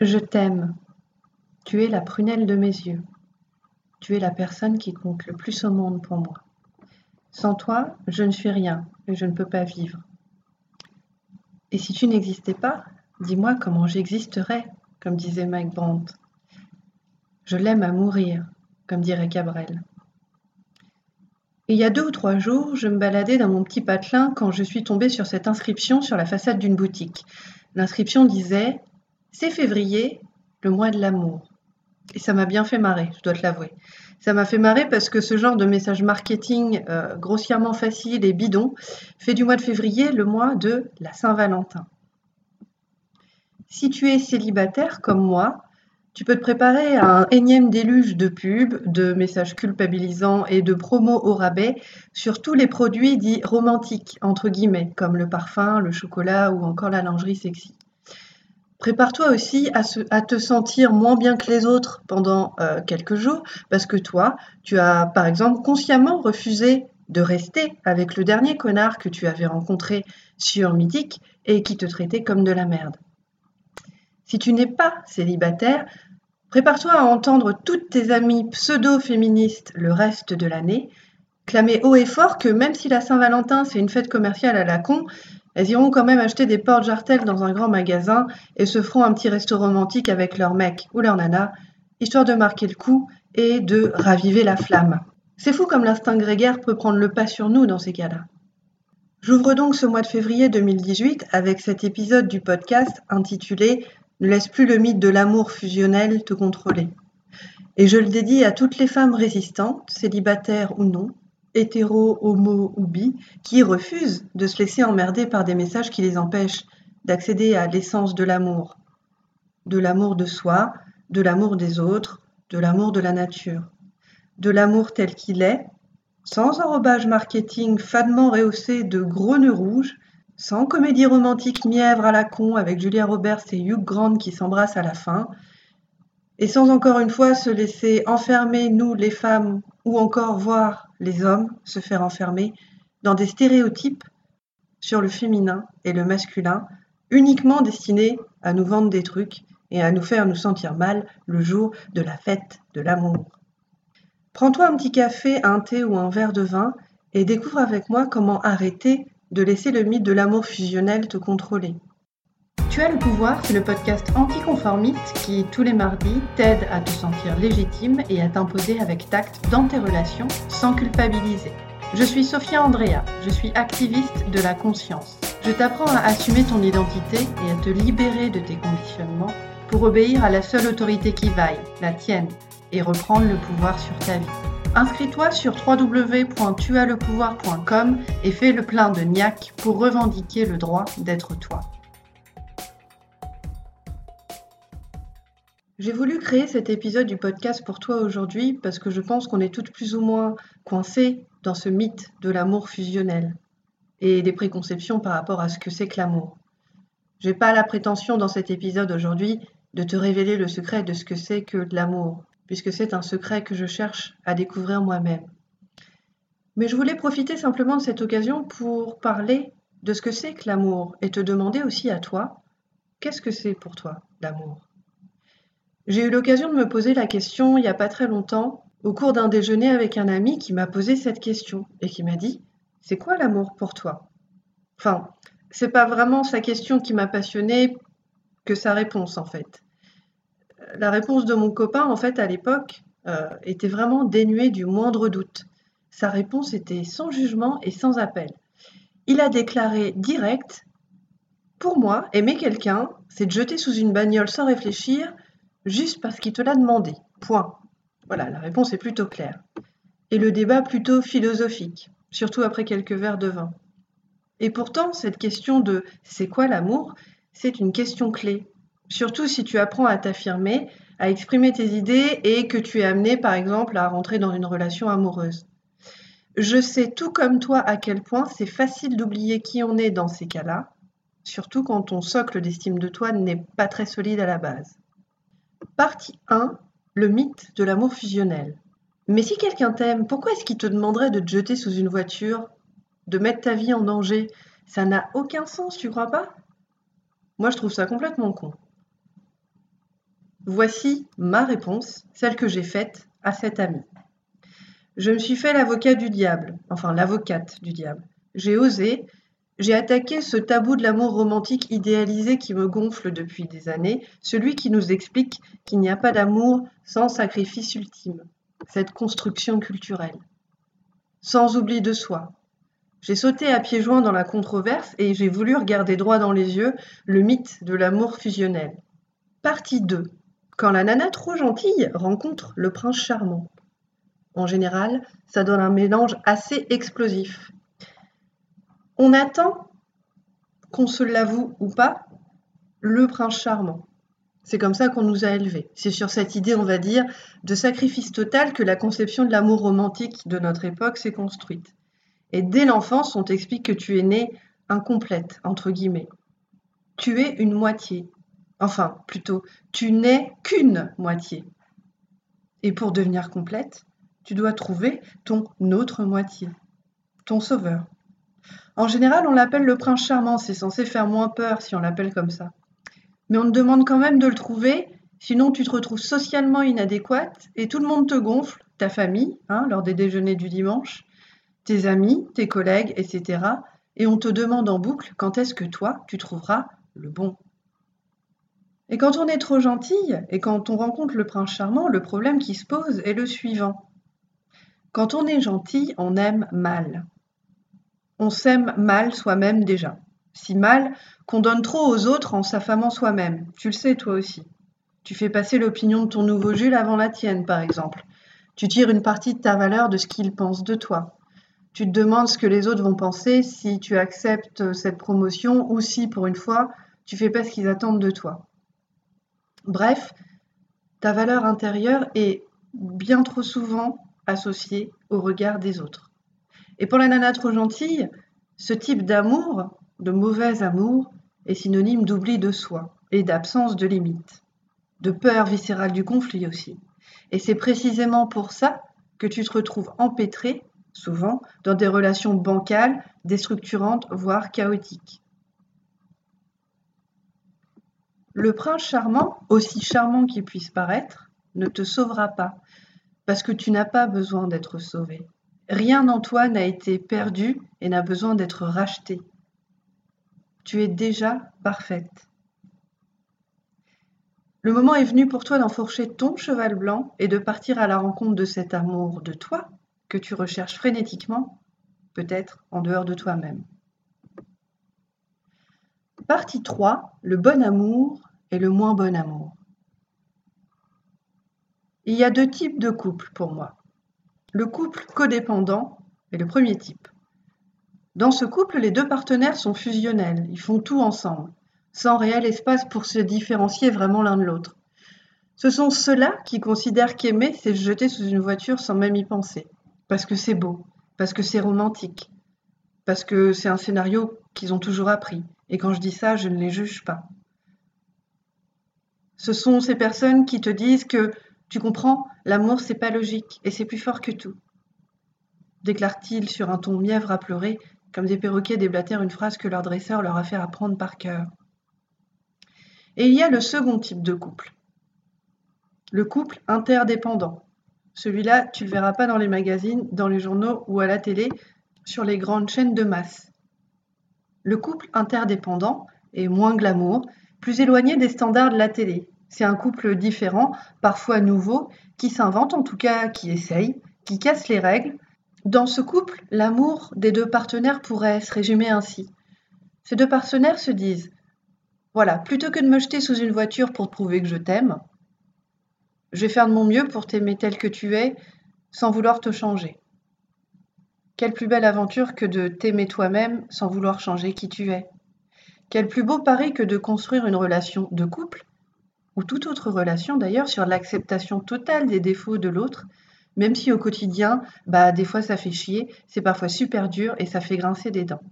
Je t'aime. Tu es la prunelle de mes yeux. Tu es la personne qui compte le plus au monde pour moi. Sans toi, je ne suis rien et je ne peux pas vivre. Et si tu n'existais pas, dis-moi comment j'existerais, comme disait Mike Brandt. Je l'aime à mourir, comme dirait Cabrel. Il y a deux ou trois jours, je me baladais dans mon petit patelin quand je suis tombée sur cette inscription sur la façade d'une boutique. L'inscription disait C'est février, le mois de l'amour. Et ça m'a bien fait marrer, je dois te l'avouer. Ça m'a fait marrer parce que ce genre de message marketing euh, grossièrement facile et bidon fait du mois de février le mois de la Saint-Valentin. Si tu es célibataire comme moi, tu peux te préparer à un énième déluge de pubs, de messages culpabilisants et de promos au rabais sur tous les produits dits romantiques, entre guillemets, comme le parfum, le chocolat ou encore la lingerie sexy. Prépare-toi aussi à, te sentir moins bien que les autres pendant euh, quelques jours, parce que toi, tu as par exemple consciemment refusé de rester avec le dernier connard que tu avais rencontré sur Mythique et qui te traitait comme de la merde. Si tu n'es pas célibataire, prépare-toi à entendre toutes tes amies pseudo-féministes le reste de l'année clamer haut et fort que même si la Saint-Valentin c'est une fête commerciale à la con, elles iront quand même acheter des portes-jartelles dans un grand magasin et se feront un petit resto romantique avec leur mec ou leur nana, histoire de marquer le coup et de raviver la flamme. C'est fou comme l'instinct grégaire peut prendre le pas sur nous dans ces cas-là. J'ouvre donc ce mois de février 2018 avec cet épisode du podcast intitulé Ne laisse plus le mythe de l'amour fusionnel te contrôler. Et je le dédie à toutes les femmes résistantes, célibataires ou non, hétéro, homo ou bi, qui refusent de se laisser emmerder par des messages qui les empêchent d'accéder à l'essence de l'amour, de l'amour de soi, de l'amour des autres, de l'amour de la nature, de l'amour tel qu'il est, sans enrobage marketing fadement rehaussé de gros nœuds rouges, sans comédie romantique mièvre à la con avec Julia Roberts et Hugh Grant qui s'embrassent à la fin, et sans encore une fois se laisser enfermer, nous les femmes, ou encore voir les hommes se faire enfermer dans des stéréotypes sur le féminin et le masculin, uniquement destinés à nous vendre des trucs et à nous faire nous sentir mal le jour de la fête de l'amour. Prends-toi un petit café, un thé ou un verre de vin et découvre avec moi comment arrêter de laisser le mythe de l'amour fusionnel te contrôler. Tu as le pouvoir, c'est le podcast anticonformiste qui, tous les mardis, t'aide à te sentir légitime et à t'imposer avec tact dans tes relations sans culpabiliser. Je suis Sophia Andrea, je suis activiste de la conscience. Je t'apprends à assumer ton identité et à te libérer de tes conditionnements pour obéir à la seule autorité qui vaille, la tienne, et reprendre le pouvoir sur ta vie. Inscris-toi sur www.tuaslepouvoir.com et fais le plein de niac pour revendiquer le droit d'être toi. J'ai voulu créer cet épisode du podcast pour toi aujourd'hui parce que je pense qu'on est toutes plus ou moins coincées dans ce mythe de l'amour fusionnel et des préconceptions par rapport à ce que c'est que l'amour. Je n'ai pas la prétention dans cet épisode aujourd'hui de te révéler le secret de ce que c'est que l'amour, puisque c'est un secret que je cherche à découvrir moi-même. Mais je voulais profiter simplement de cette occasion pour parler de ce que c'est que l'amour et te demander aussi à toi, qu'est-ce que c'est pour toi l'amour? J'ai eu l'occasion de me poser la question il n'y a pas très longtemps, au cours d'un déjeuner avec un ami qui m'a posé cette question et qui m'a dit C'est quoi l'amour pour toi? Enfin, c'est pas vraiment sa question qui m'a passionné que sa réponse en fait. La réponse de mon copain en fait à l'époque euh, était vraiment dénuée du moindre doute. Sa réponse était sans jugement et sans appel. Il a déclaré direct Pour moi, aimer quelqu'un, c'est de jeter sous une bagnole sans réfléchir juste parce qu'il te l'a demandé. Point. Voilà, la réponse est plutôt claire. Et le débat plutôt philosophique, surtout après quelques verres de vin. Et pourtant, cette question de c'est quoi l'amour, c'est une question clé. Surtout si tu apprends à t'affirmer, à exprimer tes idées et que tu es amené, par exemple, à rentrer dans une relation amoureuse. Je sais tout comme toi à quel point c'est facile d'oublier qui on est dans ces cas-là, surtout quand ton socle d'estime de toi n'est pas très solide à la base. Partie 1 Le mythe de l'amour fusionnel. Mais si quelqu'un t'aime, pourquoi est-ce qu'il te demanderait de te jeter sous une voiture, de mettre ta vie en danger? Ça n'a aucun sens, tu crois pas? Moi, je trouve ça complètement con. Voici ma réponse, celle que j'ai faite à cet ami. Je me suis fait l'avocat du diable, enfin l'avocate du diable. J'ai osé, j'ai attaqué ce tabou de l'amour romantique idéalisé qui me gonfle depuis des années, celui qui nous explique qu'il n'y a pas d'amour sans sacrifice ultime, cette construction culturelle. Sans oubli de soi. J'ai sauté à pieds joints dans la controverse et j'ai voulu regarder droit dans les yeux le mythe de l'amour fusionnel. Partie 2. Quand la nana trop gentille rencontre le prince charmant. En général, ça donne un mélange assez explosif. On attend, qu'on se l'avoue ou pas, le prince charmant. C'est comme ça qu'on nous a élevés. C'est sur cette idée, on va dire, de sacrifice total que la conception de l'amour romantique de notre époque s'est construite. Et dès l'enfance, on t'explique que tu es né incomplète, entre guillemets. Tu es une moitié. Enfin, plutôt, tu n'es qu'une moitié. Et pour devenir complète, tu dois trouver ton autre moitié, ton sauveur. En général, on l'appelle le prince charmant, c'est censé faire moins peur si on l'appelle comme ça. Mais on te demande quand même de le trouver, sinon tu te retrouves socialement inadéquate et tout le monde te gonfle, ta famille, hein, lors des déjeuners du dimanche, tes amis, tes collègues, etc. Et on te demande en boucle quand est-ce que toi, tu trouveras le bon. Et quand on est trop gentille et quand on rencontre le prince charmant, le problème qui se pose est le suivant. Quand on est gentil, on aime mal. On s'aime mal soi-même déjà. Si mal qu'on donne trop aux autres en s'affamant soi-même. Tu le sais toi aussi. Tu fais passer l'opinion de ton nouveau Jules avant la tienne, par exemple. Tu tires une partie de ta valeur de ce qu'il pense de toi. Tu te demandes ce que les autres vont penser si tu acceptes cette promotion ou si, pour une fois, tu fais pas ce qu'ils attendent de toi. Bref, ta valeur intérieure est bien trop souvent associée au regard des autres. Et pour la nana trop gentille, ce type d'amour, de mauvais amour, est synonyme d'oubli de soi et d'absence de limite, de peur viscérale du conflit aussi. Et c'est précisément pour ça que tu te retrouves empêtré, souvent, dans des relations bancales, déstructurantes, voire chaotiques. Le prince charmant, aussi charmant qu'il puisse paraître, ne te sauvera pas, parce que tu n'as pas besoin d'être sauvé. Rien en toi n'a été perdu et n'a besoin d'être racheté. Tu es déjà parfaite. Le moment est venu pour toi d'enfourcher ton cheval blanc et de partir à la rencontre de cet amour de toi que tu recherches frénétiquement, peut-être en dehors de toi-même. Partie 3. Le bon amour et le moins bon amour. Il y a deux types de couples pour moi. Le couple codépendant est le premier type. Dans ce couple, les deux partenaires sont fusionnels, ils font tout ensemble, sans réel espace pour se différencier vraiment l'un de l'autre. Ce sont ceux-là qui considèrent qu'aimer, c'est se jeter sous une voiture sans même y penser, parce que c'est beau, parce que c'est romantique, parce que c'est un scénario qu'ils ont toujours appris. Et quand je dis ça, je ne les juge pas. Ce sont ces personnes qui te disent que tu comprends, l'amour c'est pas logique et c'est plus fort que tout. Déclare-t-il sur un ton mièvre à pleurer, comme des perroquets déblatèrent une phrase que leur dresseur leur a fait apprendre par cœur. Et il y a le second type de couple. Le couple interdépendant. Celui-là, tu le verras pas dans les magazines, dans les journaux ou à la télé, sur les grandes chaînes de masse. Le couple interdépendant est moins glamour, plus éloigné des standards de la télé. C'est un couple différent, parfois nouveau, qui s'invente, en tout cas qui essaye, qui casse les règles. Dans ce couple, l'amour des deux partenaires pourrait se résumer ainsi. Ces deux partenaires se disent Voilà, plutôt que de me jeter sous une voiture pour prouver que je t'aime, je vais faire de mon mieux pour t'aimer tel que tu es, sans vouloir te changer. Quelle plus belle aventure que de t'aimer toi-même sans vouloir changer qui tu es. Quel plus beau pari que de construire une relation de couple ou toute autre relation d'ailleurs, sur l'acceptation totale des défauts de l'autre, même si au quotidien, bah des fois ça fait chier, c'est parfois super dur et ça fait grincer des dents.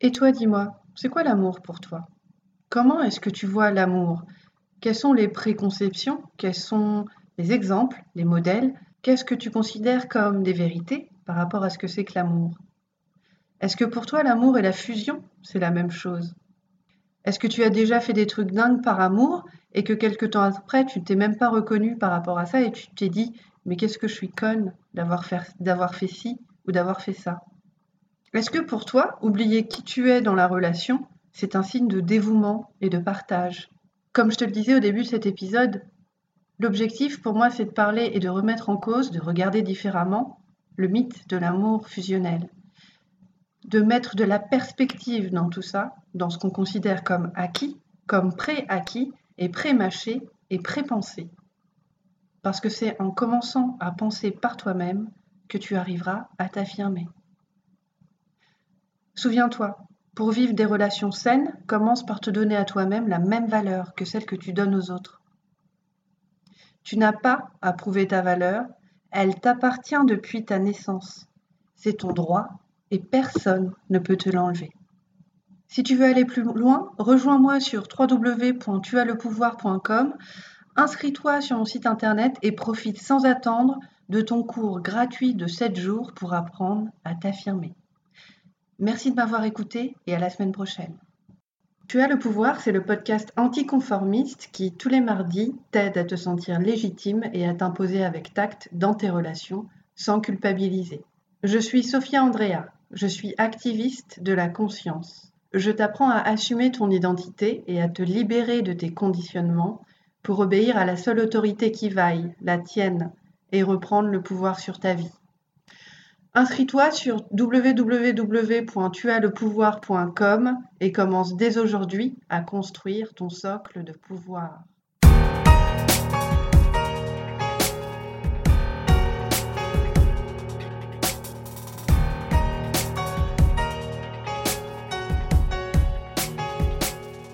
Et toi, dis-moi, c'est quoi l'amour pour toi? Comment est-ce que tu vois l'amour? Quelles sont les préconceptions? Quels sont les exemples, les modèles? Qu'est-ce que tu considères comme des vérités par rapport à ce que c'est que l'amour? Est-ce que pour toi l'amour et la fusion, c'est la même chose? Est-ce que tu as déjà fait des trucs dingues par amour et que quelque temps après, tu t'es même pas reconnu par rapport à ça et tu t'es dit mais qu'est-ce que je suis conne d'avoir fait, d'avoir fait ci ou d'avoir fait ça? Est-ce que pour toi, oublier qui tu es dans la relation, c'est un signe de dévouement et de partage? Comme je te le disais au début de cet épisode, l'objectif pour moi c'est de parler et de remettre en cause, de regarder différemment le mythe de l'amour fusionnel de mettre de la perspective dans tout ça, dans ce qu'on considère comme acquis, comme pré-acquis et pré-mâché et pré-pensé. Parce que c'est en commençant à penser par toi-même que tu arriveras à t'affirmer. Souviens-toi, pour vivre des relations saines, commence par te donner à toi-même la même valeur que celle que tu donnes aux autres. Tu n'as pas à prouver ta valeur, elle t'appartient depuis ta naissance. C'est ton droit et personne ne peut te l'enlever. Si tu veux aller plus loin, rejoins-moi sur www.tuaslepouvoir.com, inscris-toi sur mon site internet et profite sans attendre de ton cours gratuit de 7 jours pour apprendre à t'affirmer. Merci de m'avoir écouté et à la semaine prochaine. Tu as le pouvoir, c'est le podcast anticonformiste qui, tous les mardis, t'aide à te sentir légitime et à t'imposer avec tact dans tes relations sans culpabiliser. Je suis Sophia Andrea, je suis activiste de la conscience. Je t'apprends à assumer ton identité et à te libérer de tes conditionnements pour obéir à la seule autorité qui vaille, la tienne, et reprendre le pouvoir sur ta vie. Inscris-toi sur www.tuaslepouvoir.com et commence dès aujourd'hui à construire ton socle de pouvoir.